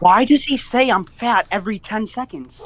Why does he say I'm fat every 10 seconds?